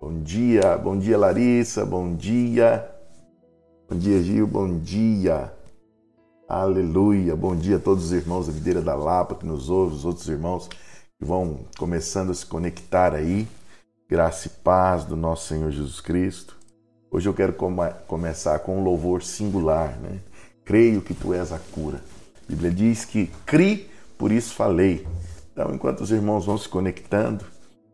Bom dia, bom dia Larissa, bom dia. Bom dia Gil, bom dia. Aleluia, bom dia a todos os irmãos da Videira da Lapa que nos ouvem, os outros irmãos que vão começando a se conectar aí. Graça e paz do nosso Senhor Jesus Cristo. Hoje eu quero começar com um louvor singular, né? Creio que tu és a cura. A Bíblia diz que cri, por isso falei. Então, enquanto os irmãos vão se conectando,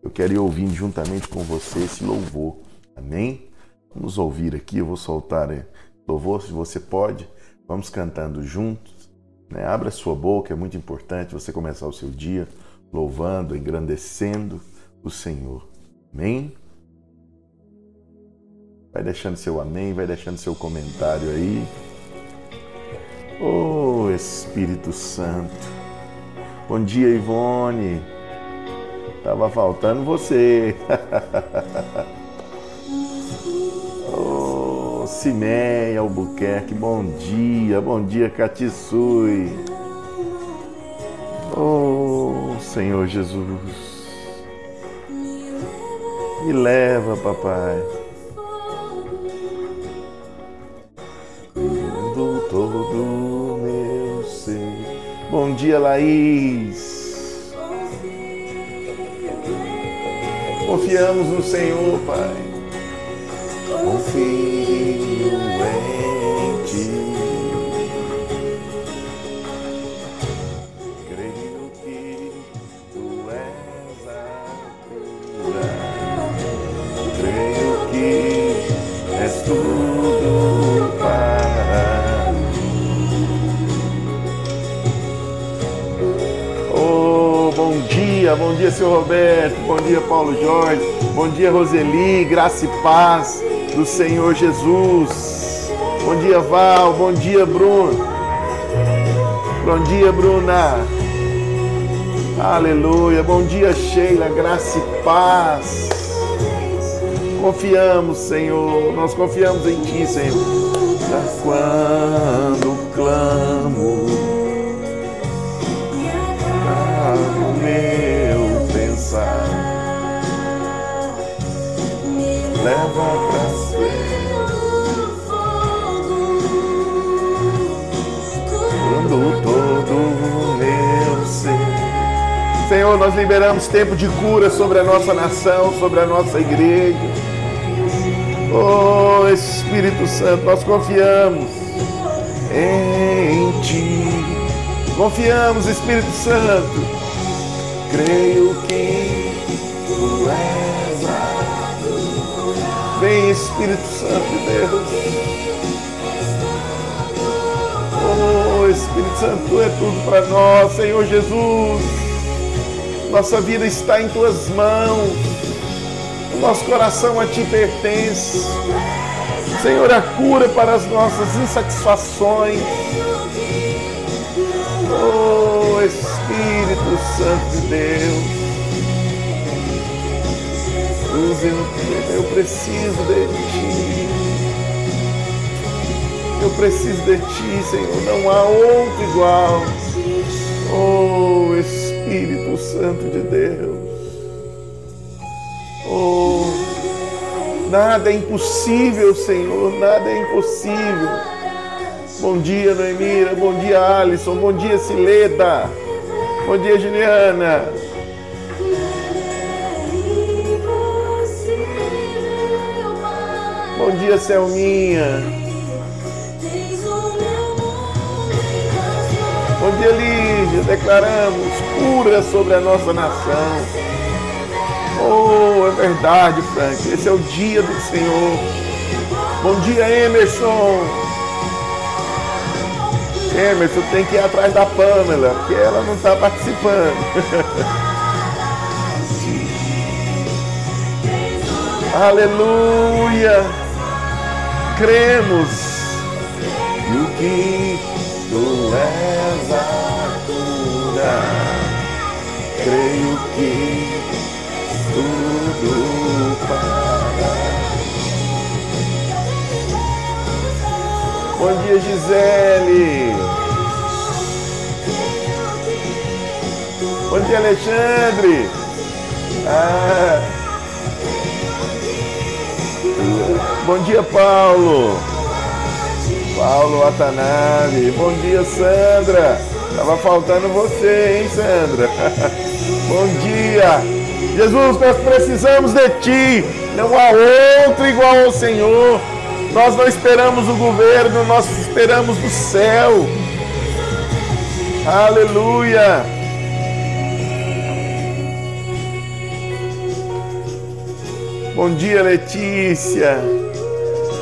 eu quero ir ouvindo juntamente com você esse louvor. Amém? Vamos ouvir aqui, eu vou soltar é, louvor, se você pode. Vamos cantando juntos. Né? Abra sua boca, é muito importante você começar o seu dia louvando, engrandecendo o Senhor. Amém? Vai deixando seu amém, vai deixando seu comentário aí. Oh Espírito Santo. Bom dia, Ivone. Tava faltando você. oh, Cimeia Albuquerque, bom dia. Bom dia, Catissui. Oh, Senhor Jesus. Me leva, papai. Cuidando todo meu ser. Bom dia, Laís. Confiamos no Senhor, Pai. Paulo Jorge. Bom dia, Roseli. Graça e paz do Senhor Jesus. Bom dia, Val. Bom dia, Bruno. Bom dia, Bruna. Aleluia. Bom dia, Sheila. Graça e paz. Confiamos, Senhor. Nós confiamos em Ti, Senhor. Quando clamo, leva pra ser. Quando todo meu ser. Senhor, nós liberamos tempo de cura sobre a nossa nação, sobre a nossa igreja. Oh Espírito Santo, nós confiamos em Ti. Confiamos, Espírito Santo. Creio que Vem Espírito Santo de Deus. Oh Espírito Santo, tu é tudo para nós, Senhor Jesus. Nossa vida está em tuas mãos. O nosso coração a ti pertence. Senhor, a cura para as nossas insatisfações. Oh Espírito Santo de Deus. Eu preciso de Ti. Eu preciso de Ti, Senhor. Não há outro igual. Oh, Espírito Santo de Deus. Oh, nada é impossível, Senhor. Nada é impossível. Bom dia, Noemira. Bom dia, Alisson. Bom dia, Sileda. Bom dia, Juliana. Dia, Selminha. Bom dia, Lígia. Declaramos cura sobre a nossa nação. Oh, é verdade, Frank. Esse é o dia do Senhor. Bom dia, Emerson. Emerson tem que ir atrás da Pamela, porque ela não está participando. Aleluia cremos e o que tu és a cura. Creio que tudo para. Bom dia, Gisele. Bom dia, Alexandre. Ah. Bom dia, Paulo. Paulo Watanabe. Bom dia, Sandra. Tava faltando você, hein, Sandra? Bom dia. Jesus, nós precisamos de ti. Não há outro igual ao Senhor. Nós não esperamos o governo, nós esperamos o céu. Aleluia. Bom dia, Letícia.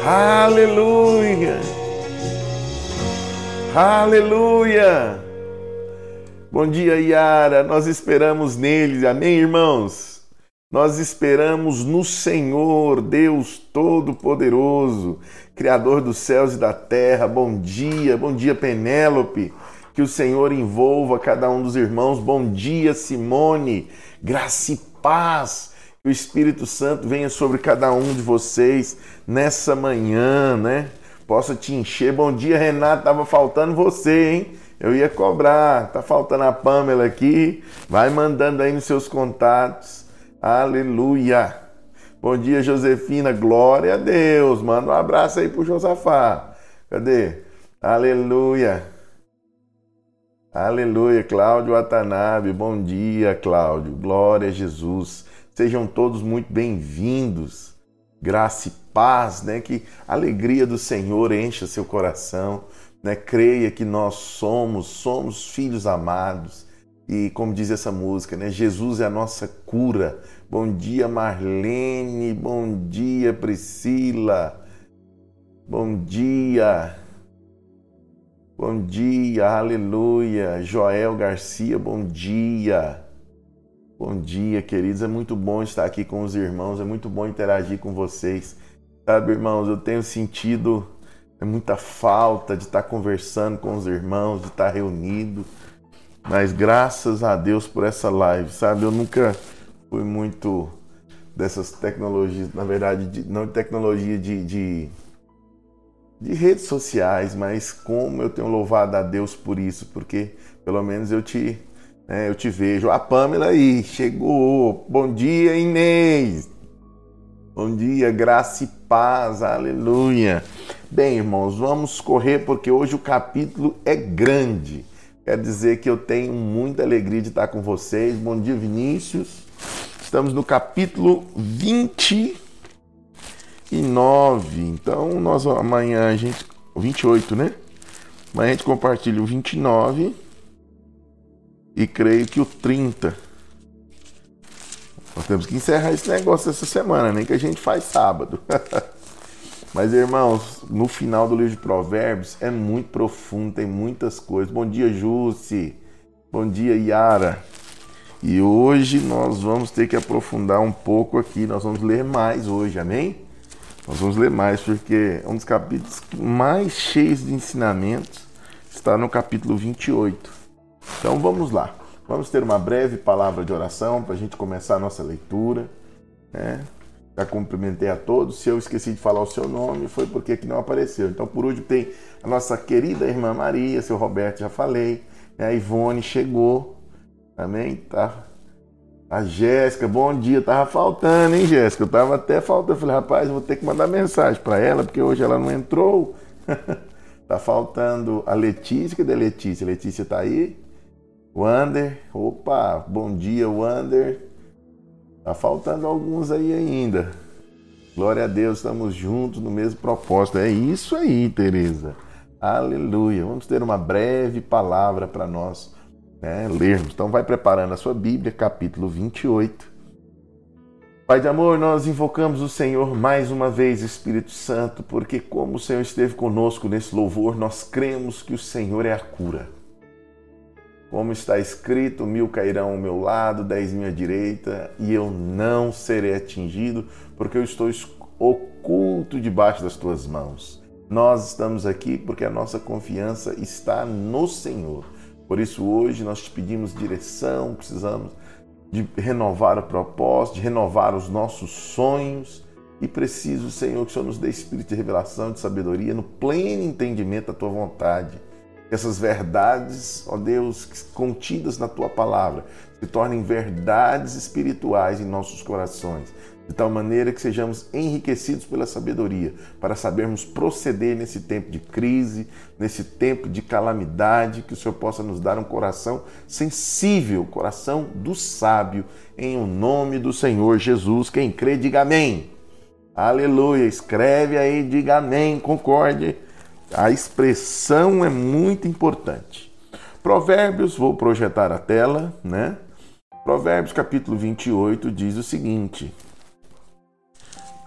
Aleluia. Aleluia. Bom dia, Yara. Nós esperamos nele. Amém, irmãos? Nós esperamos no Senhor, Deus Todo-Poderoso, Criador dos céus e da terra. Bom dia, bom dia, Penélope. Que o Senhor envolva cada um dos irmãos. Bom dia, Simone. Graça e paz que o Espírito Santo venha sobre cada um de vocês nessa manhã, né? Possa te encher. Bom dia, Renato. Tava faltando você, hein? Eu ia cobrar. Tá faltando a Pamela aqui. Vai mandando aí nos seus contatos. Aleluia. Bom dia, Josefina. Glória a Deus. Manda um abraço aí pro Josafá. Cadê? Aleluia. Aleluia. Cláudio Watanabe. Bom dia, Cláudio. Glória a Jesus. Sejam todos muito bem-vindos. Graça e paz, né? Que a alegria do Senhor encha seu coração, né? Creia que nós somos, somos filhos amados. E como diz essa música, né? Jesus é a nossa cura. Bom dia, Marlene. Bom dia, Priscila. Bom dia. Bom dia, aleluia. Joel Garcia, bom dia. Bom dia, queridos. É muito bom estar aqui com os irmãos, é muito bom interagir com vocês. Sabe, irmãos, eu tenho sentido é muita falta de estar conversando com os irmãos, de estar reunido. Mas graças a Deus por essa live, sabe? Eu nunca fui muito dessas tecnologias, na verdade, de, não tecnologia de, de, de redes sociais, mas como eu tenho louvado a Deus por isso, porque pelo menos eu te é, eu te vejo. A Pamela aí, chegou. Bom dia, Inês. Bom dia, graça e paz, aleluia. Bem, irmãos, vamos correr porque hoje o capítulo é grande. Quer dizer que eu tenho muita alegria de estar com vocês. Bom dia, Vinícius. Estamos no capítulo 29. Então, nós amanhã a gente. 28, né? Amanhã a gente compartilha o 29 e creio que o 30. Nós temos que encerrar esse negócio essa semana, nem que a gente faz sábado. Mas, irmãos, no final do livro de Provérbios é muito profundo, tem muitas coisas. Bom dia, Jussi. Bom dia, Yara. E hoje nós vamos ter que aprofundar um pouco aqui. Nós vamos ler mais hoje, amém? Nós vamos ler mais, porque é um dos capítulos mais cheios de ensinamentos está no capítulo 28. Então vamos lá. Vamos ter uma breve palavra de oração para a gente começar a nossa leitura. Né? Já cumprimentei a todos. Se eu esqueci de falar o seu nome, foi porque aqui não apareceu. Então, por último, tem a nossa querida irmã Maria, seu Roberto, já falei. A Ivone chegou. Amém? Tá. A Jéssica, bom dia. Tava faltando, hein, Jéssica? Eu tava até faltando. Eu falei, rapaz, vou ter que mandar mensagem para ela, porque hoje ela não entrou. tá faltando a Letícia. Cadê a Letícia? A Letícia tá aí? Wander, opa, bom dia, Wander. Tá faltando alguns aí ainda. Glória a Deus, estamos juntos no mesmo propósito. É isso aí, Teresa. Aleluia. Vamos ter uma breve palavra para nós né, lermos. Então, vai preparando a sua Bíblia, capítulo 28. Pai de amor, nós invocamos o Senhor mais uma vez, Espírito Santo, porque como o Senhor esteve conosco nesse louvor, nós cremos que o Senhor é a cura. Como está escrito, mil cairão ao meu lado, dez mil à direita, e eu não serei atingido, porque eu estou oculto debaixo das tuas mãos. Nós estamos aqui porque a nossa confiança está no Senhor. Por isso, hoje nós te pedimos direção, precisamos de renovar o propósito, de renovar os nossos sonhos. E preciso, Senhor, que o Senhor nos dê espírito de revelação, de sabedoria, no pleno entendimento da tua vontade essas verdades, ó Deus, contidas na tua palavra, se tornem verdades espirituais em nossos corações. de tal maneira que sejamos enriquecidos pela sabedoria, para sabermos proceder nesse tempo de crise, nesse tempo de calamidade, que o Senhor possa nos dar um coração sensível, coração do sábio, em o nome do Senhor Jesus. Quem crê, diga amém. Aleluia. Escreve aí, diga amém, concorde. A expressão é muito importante. Provérbios, vou projetar a tela, né? Provérbios capítulo 28 diz o seguinte: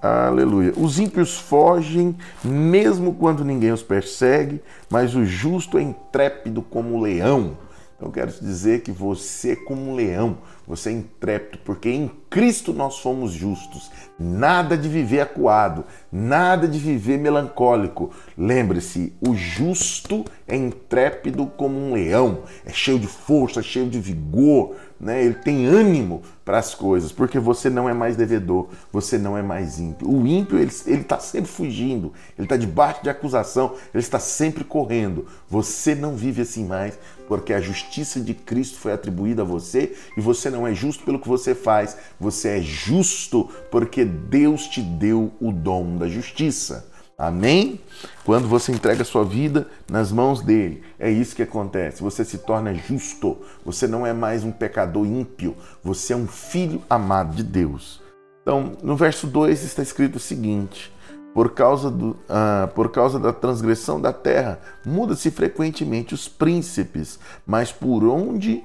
Aleluia. Os ímpios fogem mesmo quando ninguém os persegue, mas o justo é intrépido como o leão. Então, quero dizer que você é como um leão, você é intrépido, porque em Cristo nós somos justos. Nada de viver acuado, nada de viver melancólico. Lembre-se, o justo é intrépido como um leão, é cheio de força, cheio de vigor, né? ele tem ânimo para as coisas, porque você não é mais devedor, você não é mais ímpio. O ímpio, ele está sempre fugindo, ele está debaixo de acusação, ele está sempre correndo. Você não vive assim mais, porque a justiça de Cristo foi atribuída a você e você não é justo pelo que você faz, você é justo porque Deus te deu o dom da justiça. Amém? Quando você entrega sua vida nas mãos dele, é isso que acontece. Você se torna justo. Você não é mais um pecador ímpio. Você é um filho amado de Deus. Então, no verso 2 está escrito o seguinte: por causa, do, ah, por causa da transgressão da terra, muda-se frequentemente os príncipes, mas por onde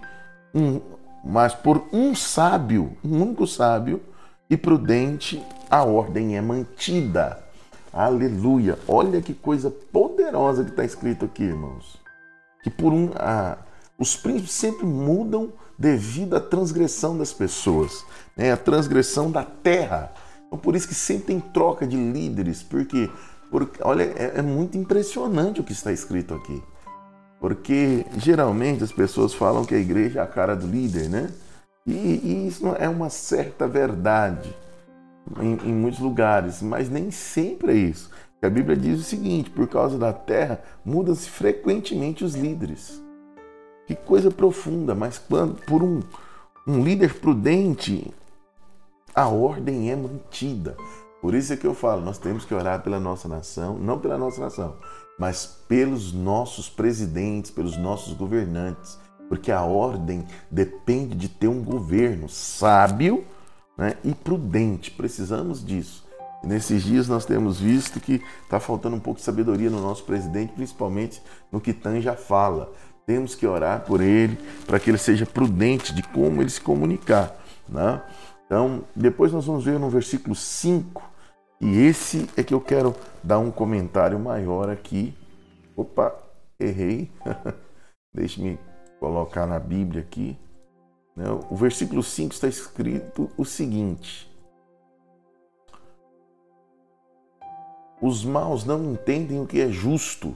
um, mas por um sábio, um único sábio e prudente, a ordem é mantida. Aleluia! Olha que coisa poderosa que está escrito aqui, irmãos. Que por um. Os príncipes sempre mudam devido à transgressão das pessoas, né? a transgressão da terra. Então, por isso que sempre tem troca de líderes, porque, porque olha, é, é muito impressionante o que está escrito aqui. Porque geralmente as pessoas falam que a igreja é a cara do líder, né? E, e isso é uma certa verdade em, em muitos lugares, mas nem sempre é isso. A Bíblia diz o seguinte: por causa da terra, mudam-se frequentemente os líderes. Que coisa profunda, mas quando por um, um líder prudente, a ordem é mantida. Por isso é que eu falo, nós temos que orar pela nossa nação, não pela nossa nação, mas pelos nossos presidentes, pelos nossos governantes, porque a ordem depende de ter um governo sábio né, e prudente. Precisamos disso. E nesses dias nós temos visto que está faltando um pouco de sabedoria no nosso presidente, principalmente no que Tanja fala. Temos que orar por ele para que ele seja prudente de como ele se comunicar. Né? Então, depois nós vamos ver no versículo 5, e esse é que eu quero dar um comentário maior aqui. Opa, errei. Deixe-me colocar na Bíblia aqui. Né? O versículo 5 está escrito o seguinte: Os maus não entendem o que é justo,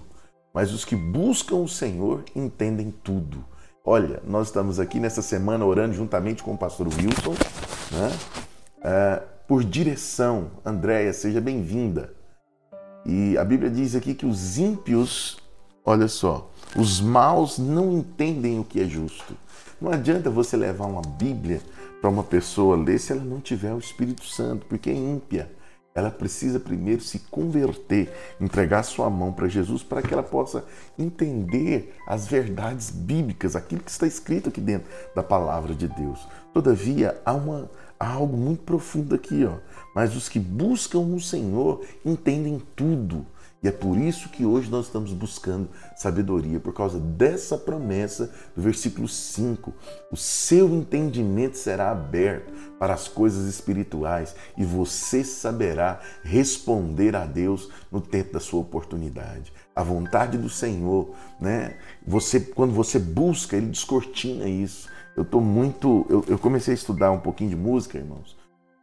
mas os que buscam o Senhor entendem tudo. Olha, nós estamos aqui nessa semana orando juntamente com o pastor Wilson, né? Por direção. Andréia, seja bem-vinda. E a Bíblia diz aqui que os ímpios, olha só, os maus não entendem o que é justo. Não adianta você levar uma Bíblia para uma pessoa ler se ela não tiver o Espírito Santo, porque é ímpia. Ela precisa primeiro se converter, entregar sua mão para Jesus para que ela possa entender as verdades bíblicas, aquilo que está escrito aqui dentro da palavra de Deus. Todavia, há, uma, há algo muito profundo aqui, ó. Mas os que buscam o Senhor entendem tudo. E é por isso que hoje nós estamos buscando sabedoria, por causa dessa promessa do versículo 5. O seu entendimento será aberto para as coisas espirituais e você saberá responder a Deus no tempo da sua oportunidade. A vontade do Senhor, né? Você, quando você busca, ele descortina isso. Eu estou muito. Eu, eu comecei a estudar um pouquinho de música, irmãos.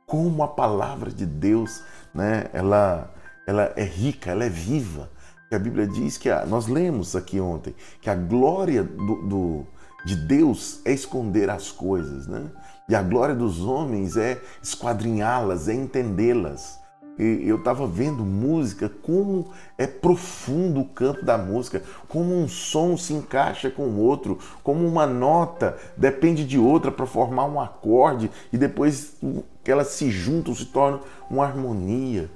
Como a palavra de Deus, né? Ela ela é rica, ela é viva. A Bíblia diz que a, nós lemos aqui ontem que a glória do, do, de Deus é esconder as coisas, né? E a glória dos homens é esquadrinhá-las, é entendê-las. Eu estava vendo música, como é profundo o campo da música, como um som se encaixa com o outro, como uma nota depende de outra para formar um acorde e depois que elas se juntam se torna uma harmonia.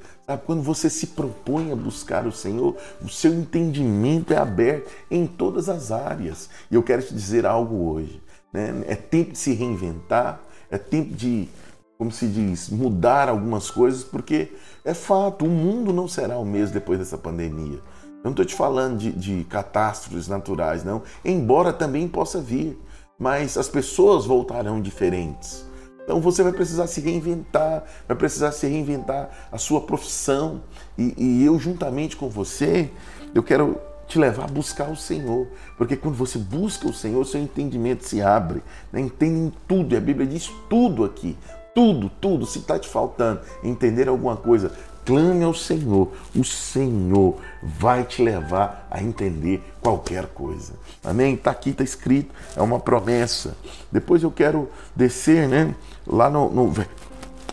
Quando você se propõe a buscar o Senhor, o seu entendimento é aberto em todas as áreas. E eu quero te dizer algo hoje. Né? É tempo de se reinventar, é tempo de como se diz, mudar algumas coisas, porque é fato, o mundo não será o mesmo depois dessa pandemia. Eu não estou te falando de, de catástrofes naturais, não, embora também possa vir, mas as pessoas voltarão diferentes. Então você vai precisar se reinventar, vai precisar se reinventar a sua profissão. E, e eu, juntamente com você, eu quero te levar a buscar o Senhor. Porque quando você busca o Senhor, seu entendimento se abre. Né? Entende em tudo, e a Bíblia diz tudo aqui tudo, tudo. Se está te faltando entender alguma coisa, clame ao Senhor. O Senhor vai te levar a entender qualquer coisa. Amém? Está aqui, está escrito, é uma promessa. Depois eu quero descer, né? Lá no, no.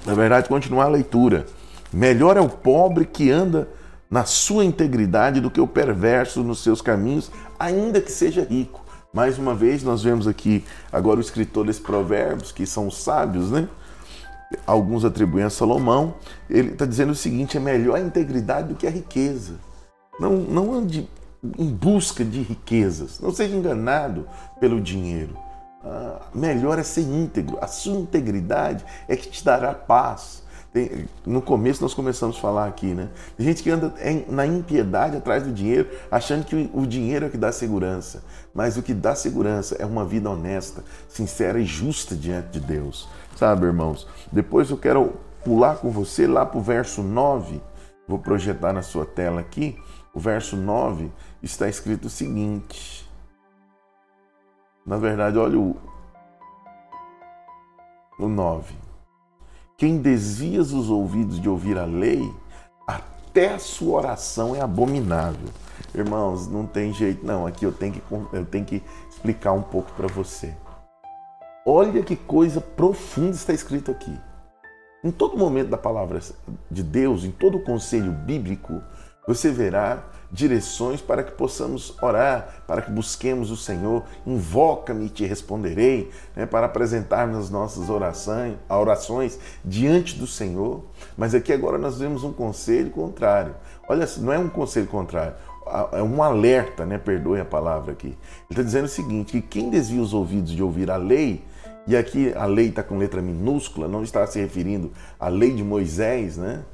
Na verdade, continuar a leitura. Melhor é o pobre que anda na sua integridade do que o perverso nos seus caminhos, ainda que seja rico. Mais uma vez, nós vemos aqui agora o escritor desses provérbios, que são os sábios, né? Alguns atribuem a Salomão, ele está dizendo o seguinte: é melhor a integridade do que a riqueza. Não, não ande em busca de riquezas, não seja enganado pelo dinheiro. Ah, melhor é ser íntegro. A sua integridade é que te dará paz. Tem, no começo nós começamos a falar aqui, né? Tem gente que anda na impiedade atrás do dinheiro, achando que o dinheiro é o que dá segurança. Mas o que dá segurança é uma vida honesta, sincera e justa diante de Deus. Sabe, irmãos? Depois eu quero pular com você lá para o verso 9. Vou projetar na sua tela aqui. O verso 9 está escrito o seguinte. Na verdade, olha o, o 9. Quem desvia os ouvidos de ouvir a lei, até a sua oração é abominável. Irmãos, não tem jeito não. Aqui eu tenho que, eu tenho que explicar um pouco para você. Olha que coisa profunda está escrito aqui. Em todo momento da palavra de Deus, em todo o conselho bíblico, você verá direções para que possamos orar, para que busquemos o Senhor. Invoca-me e te responderei, né, para apresentarmos as nossas orações, orações diante do Senhor. Mas aqui agora nós vemos um conselho contrário. Olha, não é um conselho contrário, é um alerta, né? Perdoe a palavra aqui. Ele está dizendo o seguinte: que quem desvia os ouvidos de ouvir a lei e aqui a lei está com letra minúscula, não está se referindo à lei de Moisés, né?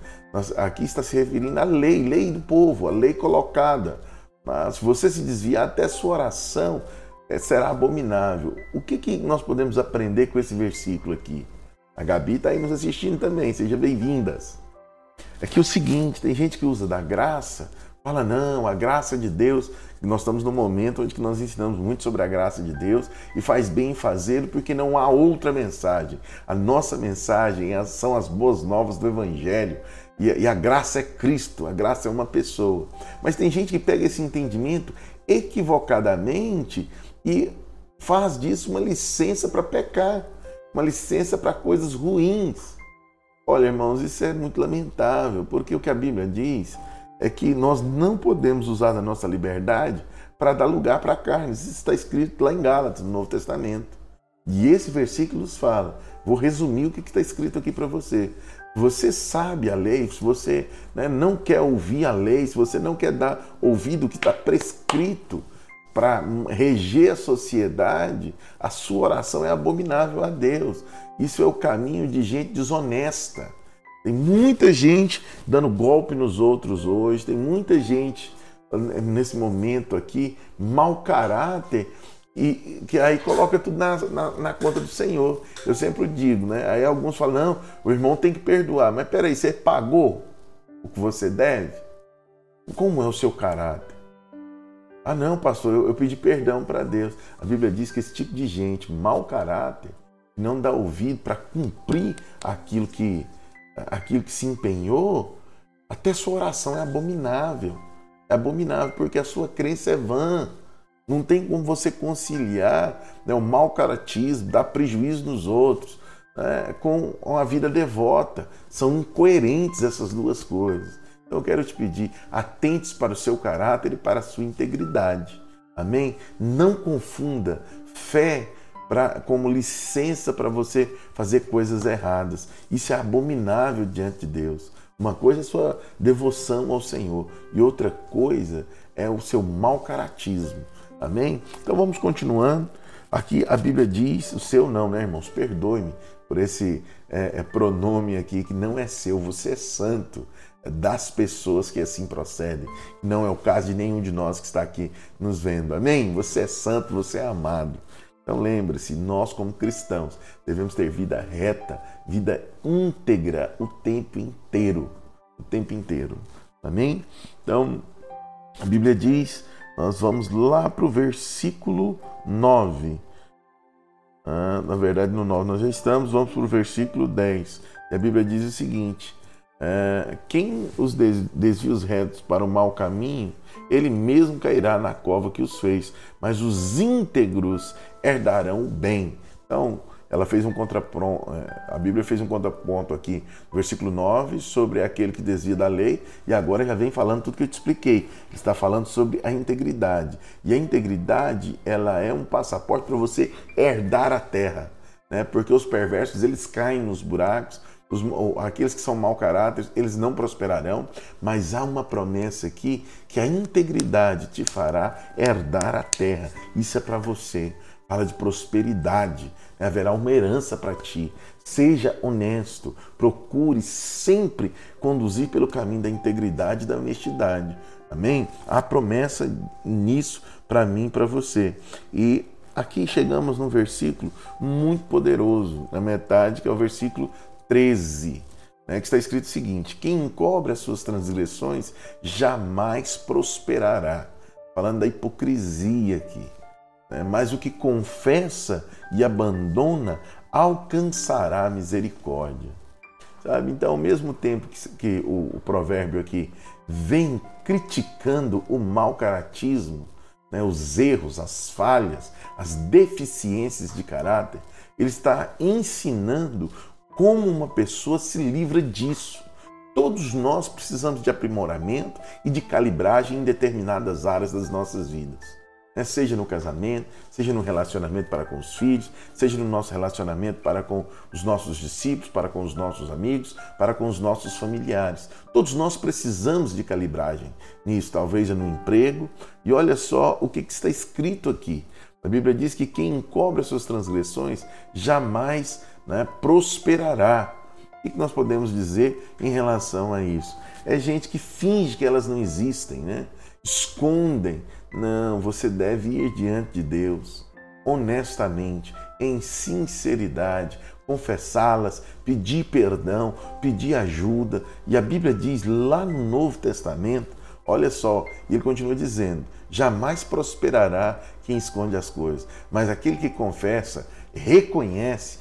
aqui está se referindo à lei, lei do povo, a lei colocada. Mas se você se desviar, até sua oração é, será abominável. O que, que nós podemos aprender com esse versículo aqui? A Gabi está aí nos assistindo também, sejam bem-vindas. É que o seguinte, tem gente que usa da graça, fala, não, a graça de Deus nós estamos num momento onde nós ensinamos muito sobre a graça de Deus e faz bem fazer porque não há outra mensagem. A nossa mensagem são as boas novas do Evangelho e a graça é Cristo, a graça é uma pessoa. Mas tem gente que pega esse entendimento equivocadamente e faz disso uma licença para pecar, uma licença para coisas ruins. Olha, irmãos, isso é muito lamentável, porque o que a Bíblia diz é que nós não podemos usar a nossa liberdade para dar lugar para a carne. Isso está escrito lá em Gálatas, no Novo Testamento. E esse versículo nos fala. Vou resumir o que está escrito aqui para você. Você sabe a lei, se você né, não quer ouvir a lei, se você não quer dar ouvido o que está prescrito para reger a sociedade, a sua oração é abominável a Deus. Isso é o caminho de gente desonesta. Tem muita gente dando golpe nos outros hoje, tem muita gente nesse momento aqui, mau caráter, e que aí coloca tudo na, na, na, conta do Senhor. Eu sempre digo, né? Aí alguns falam, não, o irmão tem que perdoar. Mas peraí, você pagou o que você deve? Como é o seu caráter? Ah, não, pastor, eu, eu pedi perdão para Deus. A Bíblia diz que esse tipo de gente, mau caráter, não dá ouvido para cumprir aquilo que aquilo que se empenhou, até sua oração é abominável. É abominável porque a sua crença é vã. Não tem como você conciliar né, o mau caratismo, dar prejuízo nos outros. né, com uma vida devota. São incoerentes essas duas coisas. Então eu quero te pedir, atentes para o seu caráter e para a sua integridade. Amém? Não confunda fé pra, como licença para você fazer coisas erradas. Isso é abominável diante de Deus. Uma coisa é sua devoção ao Senhor e outra coisa é o seu mau caratismo. Amém? Então vamos continuando. Aqui a Bíblia diz, o seu não, né, irmãos? Perdoe-me por esse é, é, pronome aqui que não é seu, você é santo é das pessoas que assim procedem. Não é o caso de nenhum de nós que está aqui nos vendo. Amém? Você é santo, você é amado. Então lembre-se, nós como cristãos devemos ter vida reta, vida íntegra o tempo inteiro, o tempo inteiro. Amém? Então, a Bíblia diz, nós vamos lá para o versículo 9. Ah, na verdade, no 9 nós já estamos, vamos para o versículo 10. E a Bíblia diz o seguinte: é, quem os desvia os retos para o mau caminho, ele mesmo cairá na cova que os fez, mas os íntegros herdarão o bem. Então, ela fez um contraponto, é, a Bíblia fez um contraponto aqui, no versículo 9, sobre aquele que desvia da lei, e agora já vem falando tudo que eu te expliquei. Está falando sobre a integridade. E a integridade, ela é um passaporte para você herdar a terra, né? Porque os perversos, eles caem nos buracos, os, aqueles que são mau caráter, eles não prosperarão, mas há uma promessa aqui que a integridade te fará herdar a terra. Isso é para você. Fala de prosperidade, né? haverá uma herança para ti. Seja honesto, procure sempre conduzir pelo caminho da integridade e da honestidade. Amém? Há promessa nisso para mim e para você. E aqui chegamos num versículo muito poderoso, na metade, que é o versículo 13, né, que está escrito o seguinte: Quem encobre as suas transgressões jamais prosperará. Falando da hipocrisia aqui. Né, mas o que confessa e abandona alcançará a misericórdia. Sabe? Então, ao mesmo tempo que, que o, o, provérbio aqui vem criticando o mau caratismo, né, os erros, as falhas, as deficiências de caráter, ele está ensinando como uma pessoa se livra disso. Todos nós precisamos de aprimoramento e de calibragem em determinadas áreas das nossas vidas. Né? Seja no casamento, seja no relacionamento para com os filhos, seja no nosso relacionamento para com os nossos discípulos, para com os nossos amigos, para com os nossos familiares. Todos nós precisamos de calibragem nisso, talvez no emprego. E olha só o que está escrito aqui. A Bíblia diz que quem encobre as suas transgressões jamais né, prosperará. O que nós podemos dizer em relação a isso? É gente que finge que elas não existem, né? Escondem. Não, você deve ir diante de Deus, honestamente, em sinceridade, confessá-las, pedir perdão, pedir ajuda. E a Bíblia diz lá no Novo Testamento, olha só, e ele continua dizendo: jamais prosperará quem esconde as coisas, mas aquele que confessa, reconhece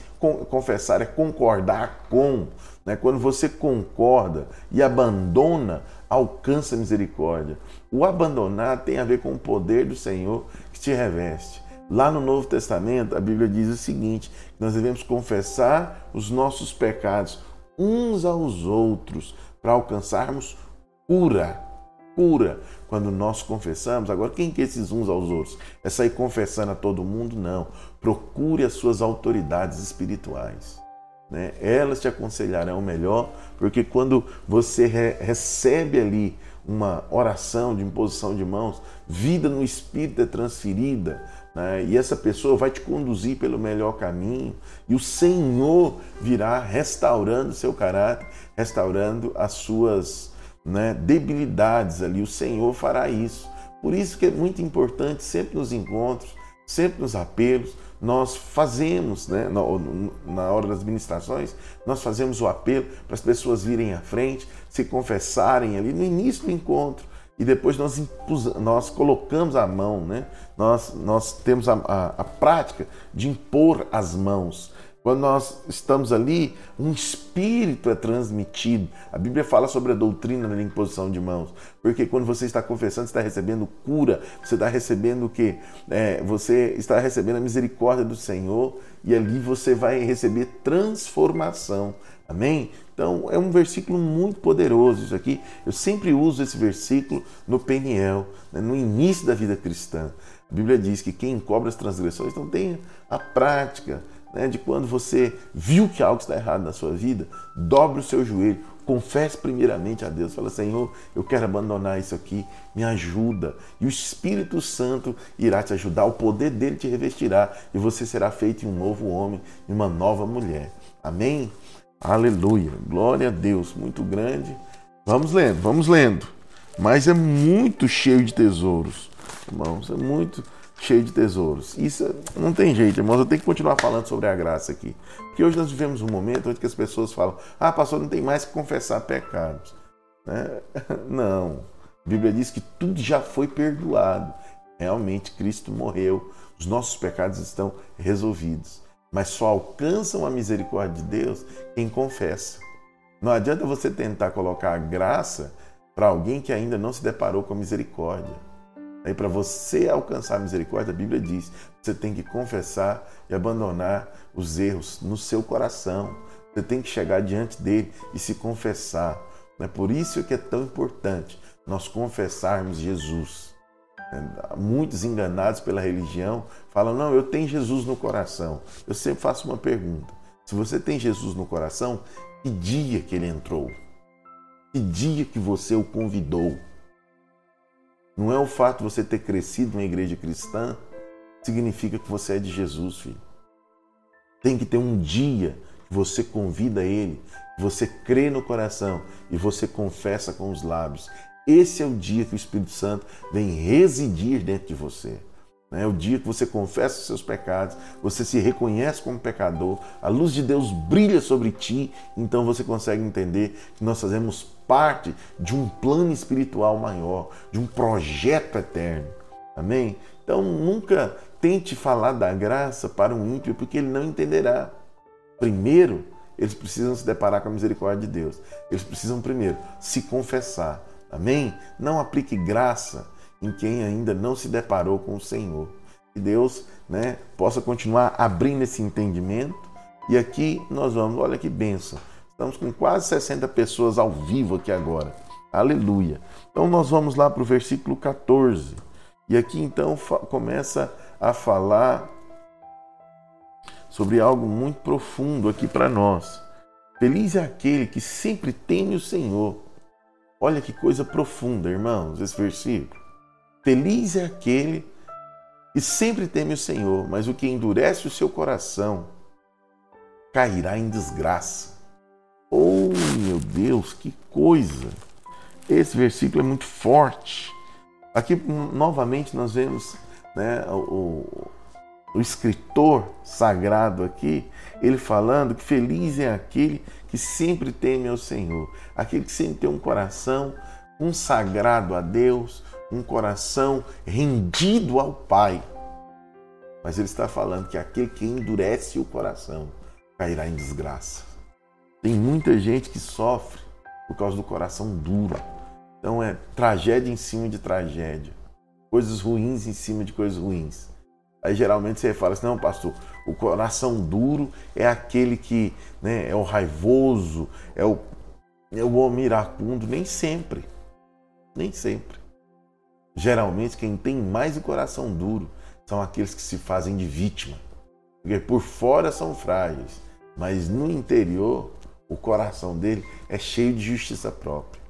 confessar é concordar com. Né? Quando você concorda e abandona, alcança misericórdia. O abandonar tem a ver com o poder do Senhor que te reveste. Lá no Novo Testamento, a Bíblia diz o seguinte: nós devemos confessar os nossos pecados uns aos outros para alcançarmos cura. Cura quando nós confessamos. Agora, quem que esses uns aos outros? É sair confessando a todo mundo? Não. Procure as suas autoridades espirituais. Né? Elas te aconselharão melhor, porque quando você re recebe ali uma oração de imposição de mãos, vida no Espírito é transferida, né? e essa pessoa vai te conduzir pelo melhor caminho, e o Senhor virá restaurando seu caráter, restaurando as suas né, debilidades ali, o Senhor fará isso. Por isso que é muito importante, sempre nos encontros, sempre nos apelos, nós fazemos, né, na hora das ministrações, nós fazemos o apelo para as pessoas virem à frente, se confessarem ali no início do encontro. E depois nós, nós colocamos a mão, né? nós, nós temos a, a, a prática de impor as mãos Quando nós estamos ali, um espírito é transmitido. A Bíblia fala sobre a doutrina da imposição de mãos. Porque quando você está confessando, você está recebendo cura, você está recebendo o quê? É, você está recebendo a misericórdia do Senhor e ali você vai receber transformação. Amém? Então é um versículo muito poderoso isso aqui. Eu sempre uso esse versículo no Peniel, né, no início da vida cristã. A Bíblia diz que quem encobre as transgressões não tem a prática né, de quando você viu que algo está errado na sua vida, dobre o seu joelho, confesse primeiramente a Deus, fala Senhor, eu quero abandonar isso aqui, me ajuda. E o Espírito Santo irá te ajudar, o poder dele te revestirá e você será feito um novo homem, em uma nova mulher. Amém? Aleluia. Glória a Deus, muito grande. Vamos lendo, vamos lendo. Mas é muito cheio de tesouros, irmãos, é muito cheio de tesouros. Isso não tem jeito, irmãos. Eu tenho que continuar falando sobre a graça aqui. Porque hoje nós vivemos um momento onde as pessoas falam: ah, pastor, não tem mais que confessar pecados. Né? Não. A Bíblia diz que tudo já foi perdoado. Realmente, Cristo morreu. Os nossos pecados estão resolvidos. Mas só alcançam a misericórdia de Deus quem confessa. Não adianta você tentar colocar a graça para alguém que ainda não se deparou com a misericórdia. Aí para você alcançar a misericórdia, a Bíblia diz, você tem que confessar e abandonar os erros no seu coração. Você tem que chegar diante dele e se confessar. É por isso que é tão importante nós confessarmos Jesus. É, muitos enganados pela religião falam: não, eu tenho Jesus no coração. Eu sempre faço uma pergunta: se você tem Jesus no coração, que dia que ele entrou? Que dia que você o convidou? Não é o fato de você ter crescido numa igreja cristã significa que você é de Jesus, filho. Tem que ter um dia que você convida ele, você crê no coração e você confessa com os lábios. Esse é o dia que o Espírito Santo vem residir dentro de você. É o dia que você confessa os seus pecados, você se reconhece como pecador, a luz de Deus brilha sobre ti, então você consegue entender que nós fazemos parte de um plano espiritual maior, de um projeto eterno. Amém? Então nunca tente falar da graça para um ímpio, porque ele não entenderá. Primeiro, eles precisam se deparar com a misericórdia de Deus. Eles precisam primeiro se confessar. Amém? Não aplique graça em quem ainda não se deparou com o Senhor. Que Deus né, possa continuar abrindo esse entendimento. E aqui nós vamos, olha que benção. Estamos com quase 60 pessoas ao vivo aqui agora. Aleluia. Então nós vamos lá para o versículo 14. E aqui então começa a falar sobre algo muito profundo aqui para nós. Feliz é aquele que sempre teme o Senhor. Olha que coisa profunda, irmãos, esse versículo. Feliz é aquele que sempre teme o Senhor, mas o que endurece o seu coração cairá em desgraça. Oh, meu Deus, que coisa! Esse versículo é muito forte. Aqui, novamente, nós vemos né, o, o escritor sagrado aqui, ele falando que feliz é aquele que sempre teme ao Senhor, aquele que sempre tem um coração consagrado a Deus, um coração rendido ao Pai. Mas ele está falando que aquele que endurece o coração cairá em desgraça. Tem muita gente que sofre por causa do coração duro. Então é tragédia em cima de tragédia, coisas ruins em cima de coisas ruins. Aí geralmente você fala assim: não, pastor, o coração duro é aquele que né, é o raivoso, é o, é o homem iracundo. Nem sempre. Nem sempre. Geralmente, quem tem mais o coração duro são aqueles que se fazem de vítima. Porque por fora são frágeis, mas no interior o coração dele é cheio de justiça própria.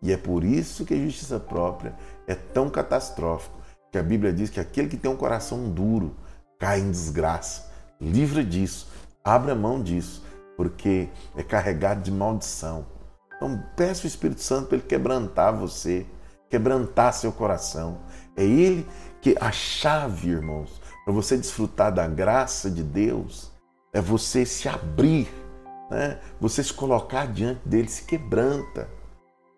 E é por isso que a justiça própria é tão catastrófico, que a Bíblia diz que aquele que tem um coração duro cai em desgraça. Livra disso, abra mão disso, porque é carregado de maldição. Então peça o Espírito Santo para ele quebrantar você, quebrantar seu coração. É Ele que a chave, irmãos, para você desfrutar da graça de Deus, é você se abrir, né? você se colocar diante dele, se quebranta.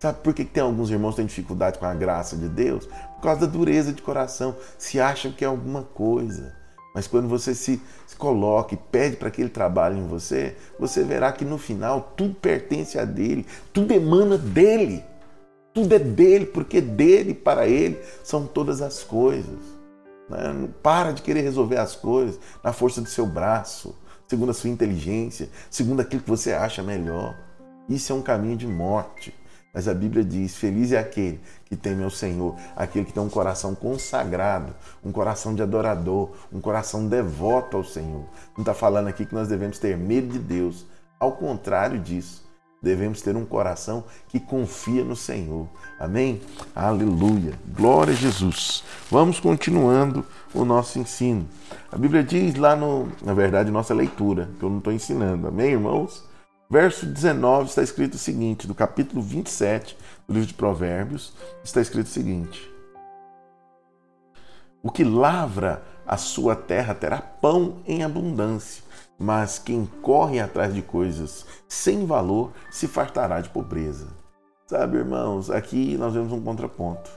Sabe por que tem alguns irmãos que têm dificuldade com a graça de Deus? Por causa da dureza de coração. Se acham que é alguma coisa. Mas quando você se, se coloca e pede para que ele trabalhe em você, você verá que no final tudo pertence a dele, tudo emana dele. Tudo é dele, porque dele para ele são todas as coisas. Né? Para de querer resolver as coisas na força do seu braço, segundo a sua inteligência, segundo aquilo que você acha melhor. Isso é um caminho de morte. Mas a Bíblia diz: Feliz é aquele que teme ao Senhor, aquele que tem um coração consagrado, um coração de adorador, um coração devoto ao Senhor. Não está falando aqui que nós devemos ter medo de Deus. Ao contrário disso, devemos ter um coração que confia no Senhor. Amém? Aleluia. Glória a Jesus. Vamos continuando o nosso ensino. A Bíblia diz lá no, na verdade, nossa leitura, que eu não estou ensinando. Amém, irmãos? Verso 19 está escrito o seguinte, do capítulo 27 do livro de Provérbios, está escrito o seguinte: O que lavra a sua terra terá pão em abundância, mas quem corre atrás de coisas sem valor se fartará de pobreza. Sabe, irmãos, aqui nós vemos um contraponto.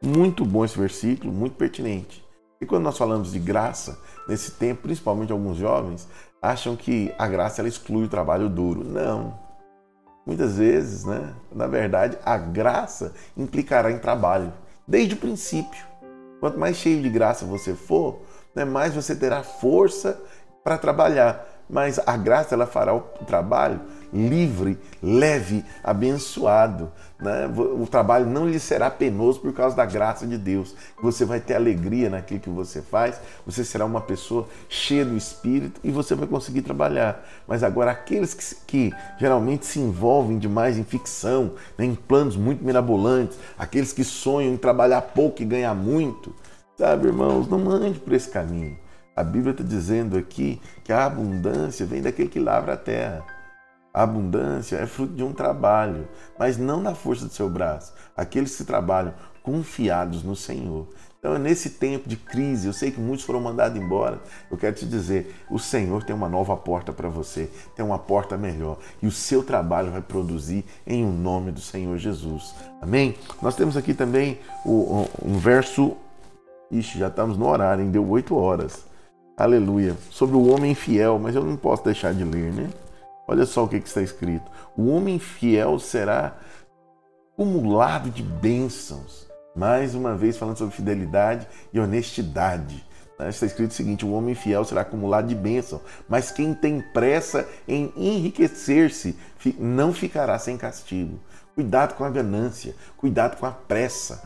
Muito bom esse versículo, muito pertinente. E quando nós falamos de graça, nesse tempo, principalmente alguns jovens, acham que a graça ela exclui o trabalho duro. Não. Muitas vezes, né? Na verdade, a graça implicará em trabalho, desde o princípio. Quanto mais cheio de graça você for, né, mais você terá força para trabalhar mas a graça ela fará o trabalho livre, leve, abençoado. Né? O trabalho não lhe será penoso por causa da graça de Deus. Você vai ter alegria naquilo que você faz, você será uma pessoa cheia do Espírito e você vai conseguir trabalhar. Mas agora, aqueles que, que geralmente se envolvem demais em ficção, né? em planos muito mirabolantes, aqueles que sonham em trabalhar pouco e ganhar muito, sabe, irmãos, não ande por esse caminho. A Bíblia está dizendo aqui que a abundância vem daquele que lavra a terra. A abundância é fruto de um trabalho, mas não na força do seu braço. Aqueles que trabalham confiados no Senhor. Então, nesse tempo de crise, eu sei que muitos foram mandados embora. Eu quero te dizer: o Senhor tem uma nova porta para você, tem uma porta melhor. E o seu trabalho vai produzir em o um nome do Senhor Jesus. Amém? Nós temos aqui também um verso. Ixi, já estamos no horário, hein? Deu oito horas. Aleluia. Sobre o homem fiel, mas eu não posso deixar de ler, né? Olha só o que, que está escrito. O homem fiel será acumulado de bênçãos. Mais uma vez falando sobre fidelidade e honestidade. Né? Está escrito o seguinte: o homem fiel será acumulado de bênção, mas quem tem pressa em enriquecer-se não ficará sem castigo. Cuidado com a ganância, cuidado com a pressa.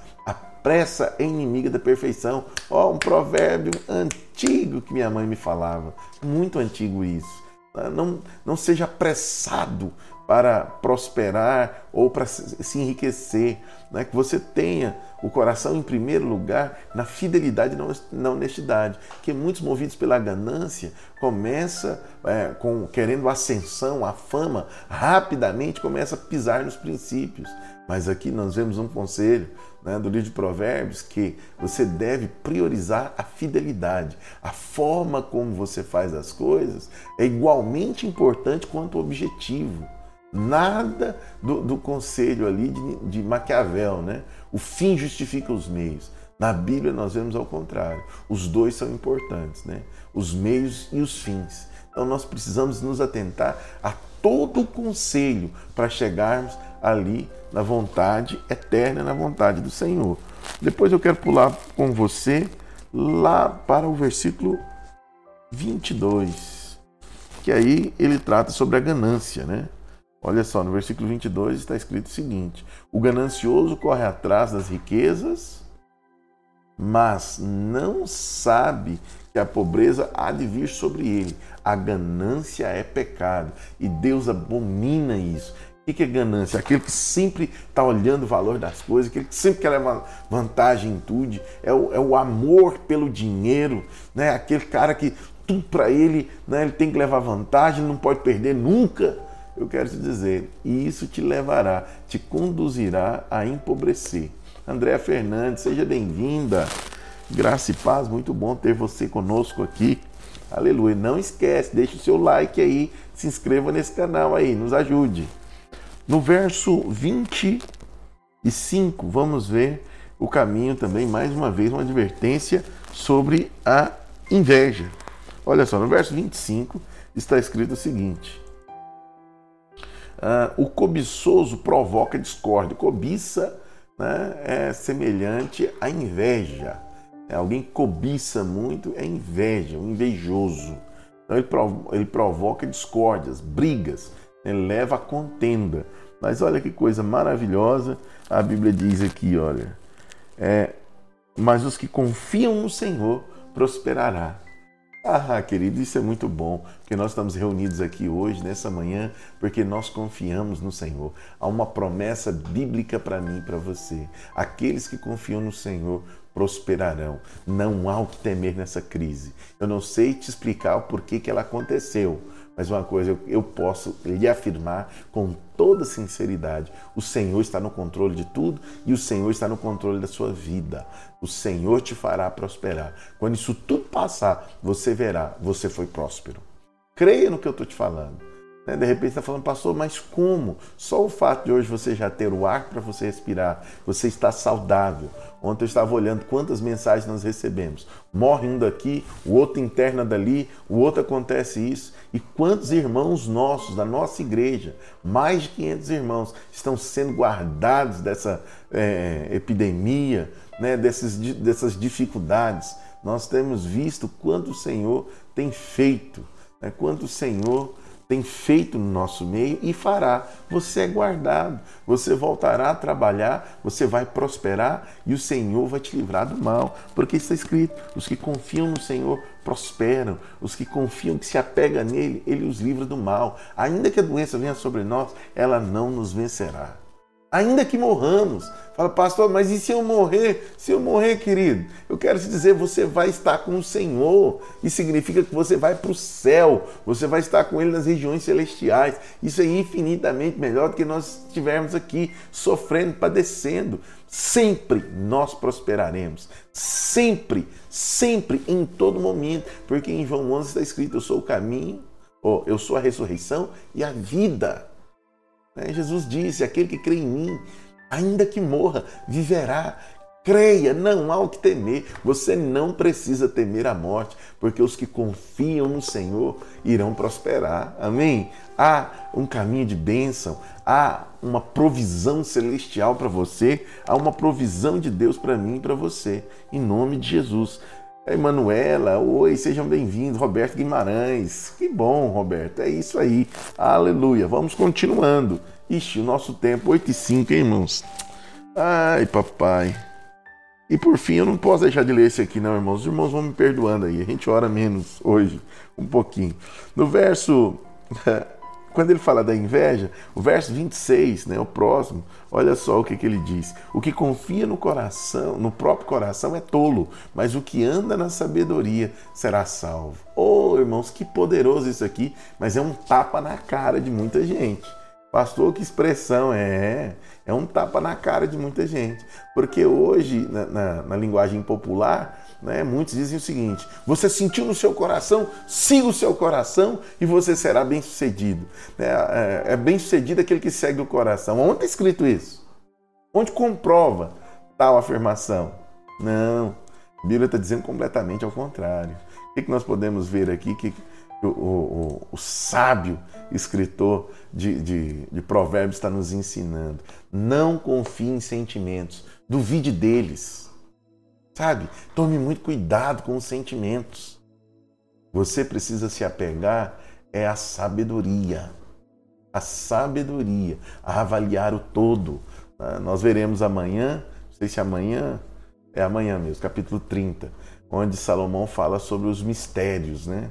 Pressa é inimiga da perfeição. Ó, oh, um provérbio antigo que minha mãe me falava, muito antigo isso. Não, não seja apressado para prosperar ou para se enriquecer, né? que você tenha o coração em primeiro lugar na fidelidade e na honestidade, que muitos movidos pela ganância começa é, com querendo ascensão, a fama, rapidamente começa a pisar nos princípios. Mas aqui nós vemos um conselho né, do livro de Provérbios que você deve priorizar a fidelidade. A forma como você faz as coisas é igualmente importante quanto o objetivo. Nada do, do conselho ali de, de Maquiavel, né? O fim justifica os meios. Na Bíblia nós vemos ao contrário. Os dois são importantes, né? Os meios e os fins. Então nós precisamos nos atentar a todo o conselho para chegarmos ali na vontade eterna, na vontade do Senhor. Depois eu quero pular com você lá para o versículo 22, que aí ele trata sobre a ganância, né? Olha só, no versículo 22 está escrito o seguinte: O ganancioso corre atrás das riquezas, mas não sabe que a pobreza há de vir sobre ele. A ganância é pecado e Deus abomina isso. O que é ganância? Aquele que sempre está olhando o valor das coisas, aquele que sempre quer levar vantagem em tudo, é o, é o amor pelo dinheiro, né? aquele cara que tudo para ele, né? ele tem que levar vantagem, não pode perder nunca. Eu quero te dizer, isso te levará, te conduzirá a empobrecer. Andréa Fernandes, seja bem-vinda. Graça e paz, muito bom ter você conosco aqui. Aleluia. Não esquece, deixe o seu like aí, se inscreva nesse canal aí, nos ajude. No verso 25, vamos ver o caminho também, mais uma vez, uma advertência sobre a inveja. Olha só, no verso 25 está escrito o seguinte: ah, o cobiçoso provoca discórdia. Cobiça né, é semelhante à inveja. É, alguém cobiça muito é inveja, um invejoso. Então ele, ele provoca discórdias, brigas, ele leva a contenda. Mas olha que coisa maravilhosa, a Bíblia diz aqui, olha. É, mas os que confiam no Senhor prosperará. Ah, querido, isso é muito bom, porque nós estamos reunidos aqui hoje, nessa manhã, porque nós confiamos no Senhor. Há uma promessa bíblica para mim e para você. Aqueles que confiam no Senhor prosperarão. Não há o que temer nessa crise. Eu não sei te explicar o porquê que ela aconteceu, mas uma coisa eu posso lhe afirmar com toda sinceridade: o Senhor está no controle de tudo e o Senhor está no controle da sua vida. O Senhor te fará prosperar. Quando isso tudo passar, você verá, você foi próspero. Creia no que eu estou te falando. Né? De repente está falando, pastor, mas como? Só o fato de hoje você já ter o ar para você respirar, você está saudável. Ontem eu estava olhando quantas mensagens nós recebemos. Morre um daqui, o outro interna dali, o outro acontece isso. E quantos irmãos nossos, da nossa igreja, mais de 500 irmãos, estão sendo guardados dessa é, epidemia, né, dessas, dessas dificuldades. Nós temos visto quanto o Senhor tem feito, né, quanto o Senhor tem feito no nosso meio e fará. Você é guardado, você voltará a trabalhar, você vai prosperar e o Senhor vai te livrar do mal, porque está escrito: os que confiam no Senhor prosperam, os que confiam, que se apegam nele, ele os livra do mal. Ainda que a doença venha sobre nós, ela não nos vencerá ainda que morramos. Fala, pastor, mas e se eu morrer? Se eu morrer, querido, eu quero te dizer, você vai estar com o Senhor. Isso significa que você vai para o céu, você vai estar com Ele nas regiões celestiais. Isso é infinitamente melhor do que nós estivermos aqui sofrendo, padecendo. Sempre nós prosperaremos. Sempre, sempre, em todo momento. Porque em João 11 está escrito: Eu sou o caminho, oh, eu sou a ressurreição e a vida. Né? Jesus disse: aquele que crê em mim, ainda que morra, viverá. Creia, não há o que temer. Você não precisa temer a morte, porque os que confiam no Senhor irão prosperar. Amém? Há um caminho de bênção, há uma provisão celestial para você, há uma provisão de Deus para mim e para você, em nome de Jesus. Emanuela, oi, sejam bem-vindos. Roberto Guimarães, que bom, Roberto, é isso aí, aleluia. Vamos continuando. Ixi, o nosso tempo, 8 e 5, hein, irmãos? Ai, papai. E por fim, eu não posso deixar de ler esse aqui, não, irmãos. Os irmãos vão me perdoando aí, a gente ora menos hoje, um pouquinho. No verso quando ele fala da inveja, o verso 26, né, o próximo, olha só o que, que ele diz. O que confia no coração, no próprio coração é tolo, mas o que anda na sabedoria será salvo. Oh, irmãos, que poderoso isso aqui, mas é um tapa na cara de muita gente. Pastor, que expressão é? É um tapa na cara de muita gente. Porque hoje, na, na, na linguagem popular, né? Muitos dizem o seguinte: você sentiu no seu coração, siga o seu coração e você será bem sucedido. É, é, é bem sucedido aquele que segue o coração. Onde está escrito isso? Onde comprova tal afirmação? Não, a Bíblia está dizendo completamente ao contrário. O que, que nós podemos ver aqui? Que o, o, o sábio escritor de, de, de Provérbios está nos ensinando. Não confie em sentimentos, duvide deles. Sabe? Tome muito cuidado com os sentimentos. Você precisa se apegar é a sabedoria. A sabedoria, a avaliar o todo. Ah, nós veremos amanhã, não sei se amanhã, é amanhã mesmo, capítulo 30, onde Salomão fala sobre os mistérios, né?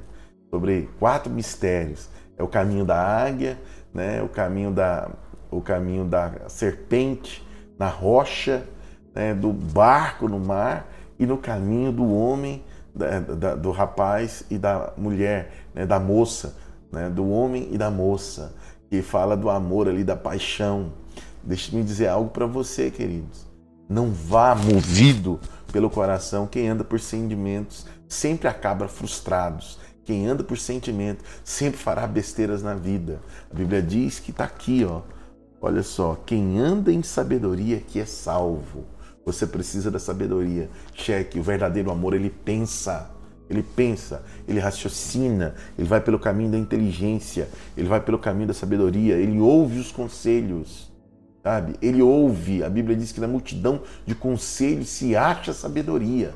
Sobre quatro mistérios. É o caminho da águia, né? o, caminho da, o caminho da serpente na rocha, né, do barco no mar e no caminho do homem, da, da, do rapaz e da mulher, né, da moça, né, do homem e da moça, que fala do amor ali, da paixão. Deixe-me dizer algo para você, queridos. Não vá movido pelo coração. Quem anda por sentimentos sempre acaba frustrados. Quem anda por sentimento sempre fará besteiras na vida. A Bíblia diz que está aqui, ó. Olha só, quem anda em sabedoria que é salvo. Você precisa da sabedoria. Cheque, o verdadeiro amor, ele pensa. ele pensa, ele raciocina, ele vai pelo caminho da inteligência, ele vai pelo caminho da sabedoria, ele ouve os conselhos, sabe? Ele ouve. A Bíblia diz que na multidão de conselhos se acha sabedoria.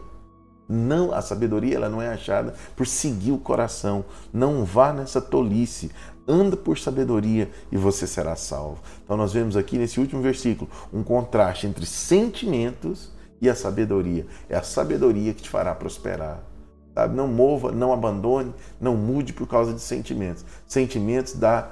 Não, a sabedoria ela não é achada por seguir o coração. Não vá nessa tolice. Anda por sabedoria e você será salvo. Então nós vemos aqui nesse último versículo um contraste entre sentimentos e a sabedoria. É a sabedoria que te fará prosperar. Sabe? Não mova, não abandone, não mude por causa de sentimentos. Sentimentos dá,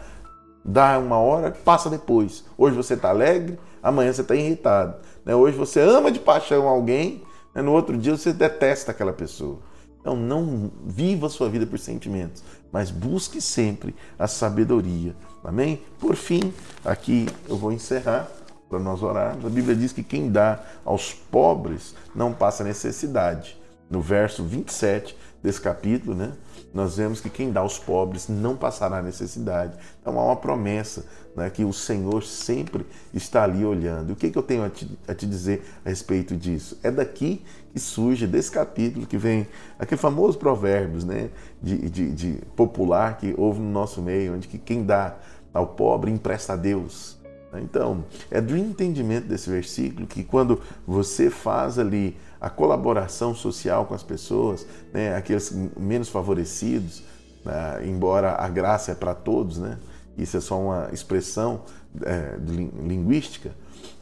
dá uma hora, passa depois. Hoje você está alegre, amanhã você está irritado. Né? Hoje você ama de paixão alguém, né? No outro dia você detesta aquela pessoa. Então não viva a sua vida por sentimentos, mas busque sempre a sabedoria. Amém? Por fim, aqui eu vou encerrar para nós orarmos. A Bíblia diz que quem dá aos pobres não passa necessidade. No verso 27 desse capítulo, né? nós vemos que quem dá aos pobres não passará necessidade. Então há uma promessa né, que o Senhor sempre está ali olhando. O que, que eu tenho a te, a te, dizer a respeito disso? É daqui que surge, desse capítulo, que vem aquele famoso provérbios né, de, de, de popular que houve no nosso meio, onde que quem dá ao pobre empresta a Deus. Então, é do entendimento desse versículo que quando você faz ali a colaboração social com as pessoas, né, aqueles menos favorecidos, né, embora a graça é para todos, né, isso é só uma expressão é, linguística,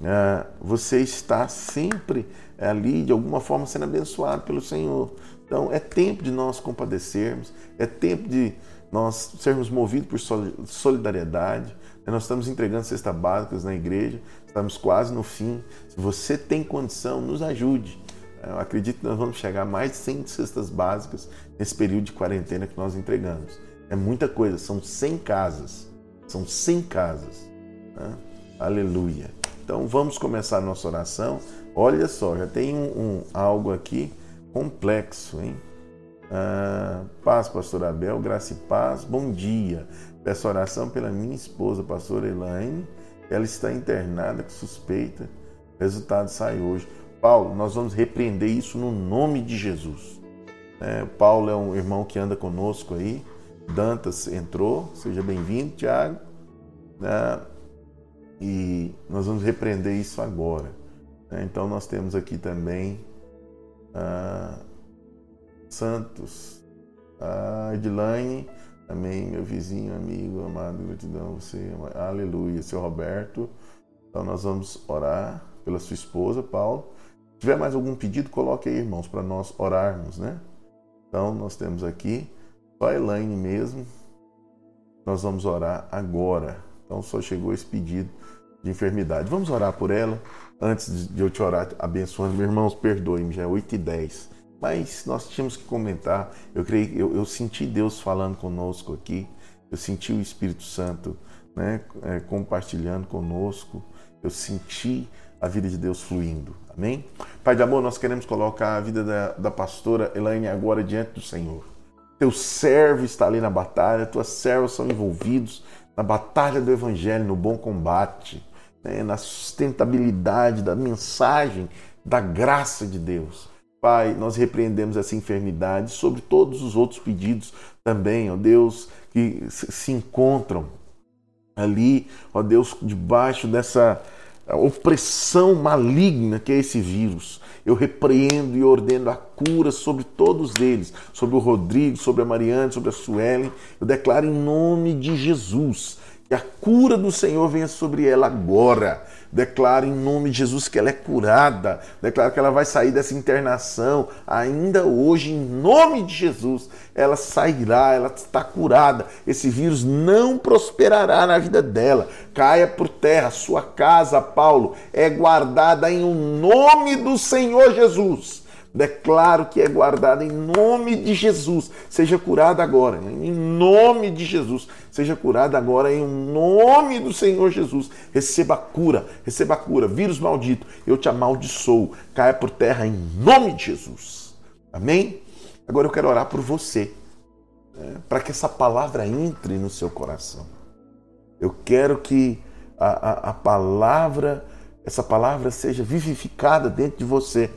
é, você está sempre ali, de alguma forma, sendo abençoado pelo Senhor. Então, é tempo de nós compadecermos, é tempo de nós sermos movidos por solidariedade. Nós estamos entregando cestas básicas na igreja, estamos quase no fim. Se você tem condição, nos ajude. Eu acredito que nós vamos chegar a mais de 100 cestas básicas nesse período de quarentena que nós entregamos. É muita coisa, são 100 casas. São 100 casas. Né? Aleluia. Então vamos começar a nossa oração. Olha só, já tem um, um algo aqui complexo, hein? Ah, paz, pastor Abel, graça e paz, bom dia. Peço oração pela minha esposa, pastora Elaine. Ela está internada com suspeita. O resultado sai hoje. Paulo, nós vamos repreender isso no nome de Jesus. É, Paulo é um irmão que anda conosco aí. Dantas entrou, seja bem-vindo, Tiago. É, e nós vamos repreender isso agora. É, então nós temos aqui também ah, Santos, a Edilane, amém, meu vizinho, amigo, amado, gratidão, você, aleluia, seu Roberto. Então nós vamos orar pela sua esposa, Paulo tiver mais algum pedido, coloque aí, irmãos, para nós orarmos, né? Então, nós temos aqui a Elaine mesmo. Nós vamos orar agora. Então, só chegou esse pedido de enfermidade. Vamos orar por ela. Antes de eu te orar abençoando, meus irmãos, perdoe-me, já é 8 e 10. Mas nós tínhamos que comentar. Eu creio, eu, eu senti Deus falando conosco aqui. Eu senti o Espírito Santo né, é, compartilhando conosco. Eu senti a vida de Deus fluindo. Amém? Pai de amor, nós queremos colocar a vida da, da pastora Elaine agora diante do Senhor. Teu servo está ali na batalha, tuas servas são envolvidos na batalha do Evangelho, no bom combate, né? na sustentabilidade da mensagem da graça de Deus. Pai, nós repreendemos essa enfermidade sobre todos os outros pedidos também, ó Deus, que se encontram ali, ó Deus, debaixo dessa opressão maligna que é esse vírus. Eu repreendo e ordeno a cura sobre todos eles, sobre o Rodrigo, sobre a Mariane, sobre a Suelen. Eu declaro em nome de Jesus que a cura do Senhor venha sobre ela agora. Declaro em nome de Jesus que ela é curada. Declaro que ela vai sair dessa internação ainda hoje, em nome de Jesus. Ela sairá, ela está curada. Esse vírus não prosperará na vida dela. Caia por terra. Sua casa, Paulo, é guardada em nome do Senhor Jesus. Declaro que é guardada em nome de Jesus. Seja curada agora, em nome de Jesus. Seja curada agora em nome do Senhor Jesus. Receba a cura, receba a cura. Vírus maldito, eu te amaldiçoo. Caia por terra em nome de Jesus. Amém? Agora eu quero orar por você, né, para que essa palavra entre no seu coração. Eu quero que a, a, a palavra, essa palavra seja vivificada dentro de você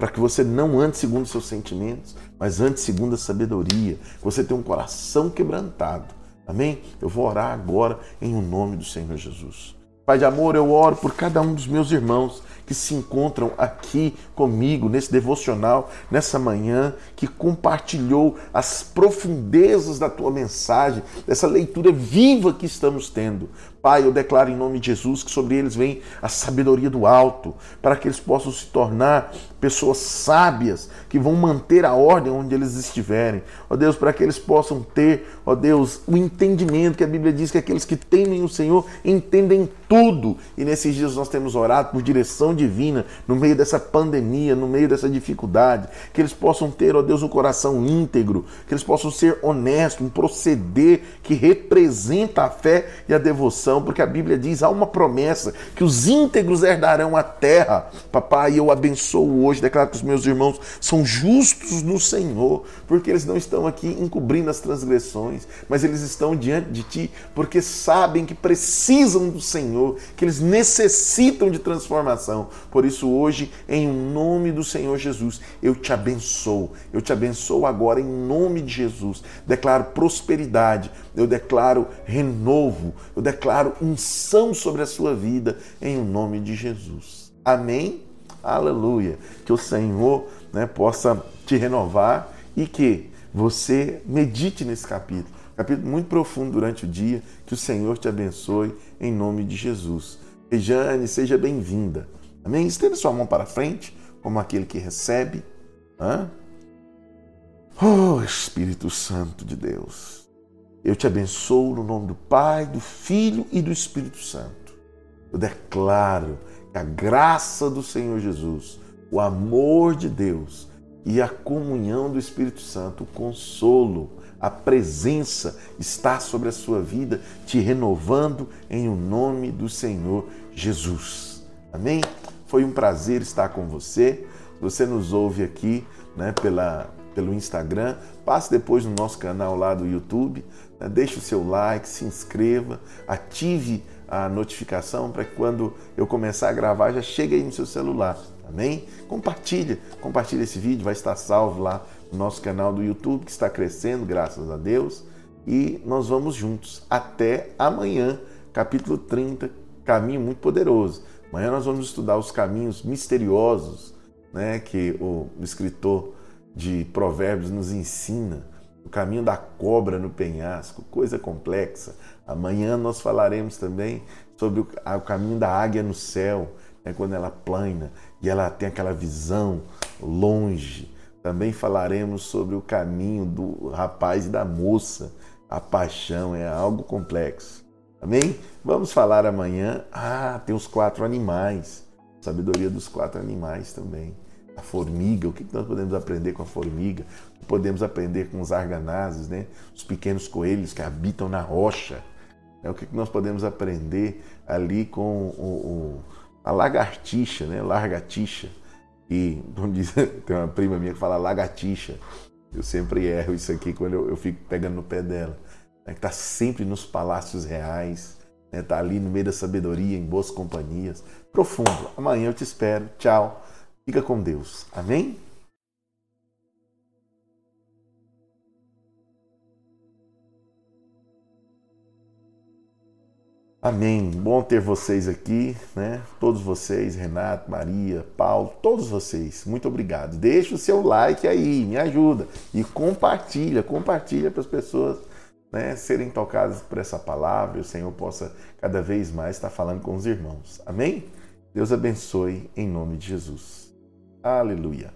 para que você não ande segundo seus sentimentos, mas ande segundo a sabedoria. Que você tenha um coração quebrantado. Amém? Eu vou orar agora em o nome do Senhor Jesus. Pai de amor, eu oro por cada um dos meus irmãos que se encontram aqui comigo nesse devocional, nessa manhã, que compartilhou as profundezas da tua mensagem, dessa leitura viva que estamos tendo. Pai, eu declaro em nome de Jesus que sobre eles vem a sabedoria do alto, para que eles possam se tornar pessoas sábias, que vão manter a ordem onde eles estiverem. Ó Deus, para que eles possam ter, ó Deus, o entendimento que a Bíblia diz que aqueles que temem o Senhor entendem tudo. E nesses dias nós temos orado por direção divina no meio dessa pandemia, no meio dessa dificuldade, que eles possam ter, ó Deus, um coração íntegro, que eles possam ser honestos, um proceder que representa a fé e a devoção porque a Bíblia diz: há uma promessa que os íntegros herdarão a terra. Papai, eu abençoo hoje, declaro que os meus irmãos são justos no Senhor, porque eles não estão aqui encobrindo as transgressões, mas eles estão diante de Ti porque sabem que precisam do Senhor, que eles necessitam de transformação. Por isso, hoje, em nome do Senhor Jesus, eu te abençoo. Eu te abençoo agora em nome de Jesus. Declaro prosperidade, eu declaro renovo, eu declaro declaro unção sobre a sua vida em o nome de Jesus. Amém? Aleluia. Que o Senhor né, possa te renovar e que você medite nesse capítulo. Capítulo muito profundo durante o dia. Que o Senhor te abençoe em nome de Jesus. Rejane, seja bem-vinda. Amém? Estenda sua mão para frente, como aquele que recebe. Hã? Oh, Espírito Santo de Deus. Eu te abençoo no nome do Pai, do Filho e do Espírito Santo. Eu declaro que a graça do Senhor Jesus, o amor de Deus e a comunhão do Espírito Santo, o consolo, a presença está sobre a sua vida, te renovando em o nome do Senhor Jesus. Amém? Foi um prazer estar com você. Você nos ouve aqui né, pela, pelo Instagram, passe depois no nosso canal lá do YouTube? Deixe o seu like, se inscreva, ative a notificação para que quando eu começar a gravar já chegue aí no seu celular, amém? Compartilha, compartilha esse vídeo, vai estar salvo lá no nosso canal do YouTube que está crescendo, graças a Deus, e nós vamos juntos até amanhã, capítulo 30, caminho muito poderoso. Amanhã nós vamos estudar os caminhos misteriosos, né, que o escritor de Provérbios nos ensina o caminho da cobra no penhasco, coisa complexa. Amanhã nós falaremos também sobre o, caminho da águia no céu, né, quando ela plana e ela tem aquela visão longe. Também falaremos sobre o caminho do rapaz e da moça. A paixão é algo complexo. Amém? Vamos falar amanhã. Ah, tem os quatro animais. Sabedoria dos quatro animais também a formiga, o que nós podemos aprender com a formiga, podemos aprender com os arganazes, né? os pequenos coelhos que habitam na rocha, né? o que nós podemos aprender ali com o, o, a lagartixa, né? largatixa, e tem uma prima minha que fala lagartixa, eu sempre erro isso aqui quando eu, eu fico pegando no pé dela, né? que está sempre nos palácios reais, está né? Tá ali no meio da sabedoria, em boas companhias, profundo. Amanhã eu te espero. Tchau. Fica com Deus. Amém? Amém. Bom ter vocês aqui, né? Todos vocês, Renato, Maria, Paulo, todos vocês. Muito obrigado. Deixa o seu like aí, me ajuda e compartilha, compartilha para as pessoas, né, serem tocadas por essa palavra e o Senhor possa cada vez mais estar falando com os irmãos. Amém? Deus abençoe em nome de Jesus. Aleluia.